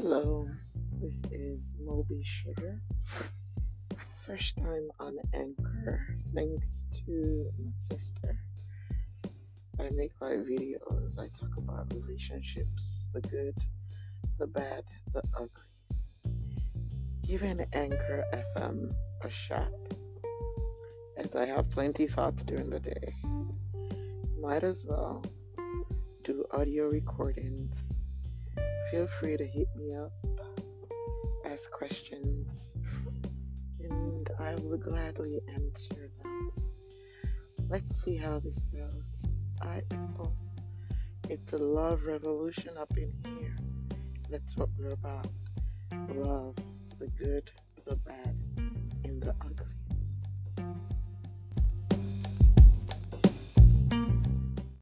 Hello, this is Moby Sugar. First time on Anchor, thanks to my sister. I make live videos. I talk about relationships, the good, the bad, the uglies. Giving Anchor FM a shot, as I have plenty thoughts during the day. Might as well do audio recordings feel free to hit me up, ask questions, and I will gladly answer them. Let's see how this goes. I oh, it's a love revolution up in here. That's what we're about. Love, the good, the bad, and the ugly.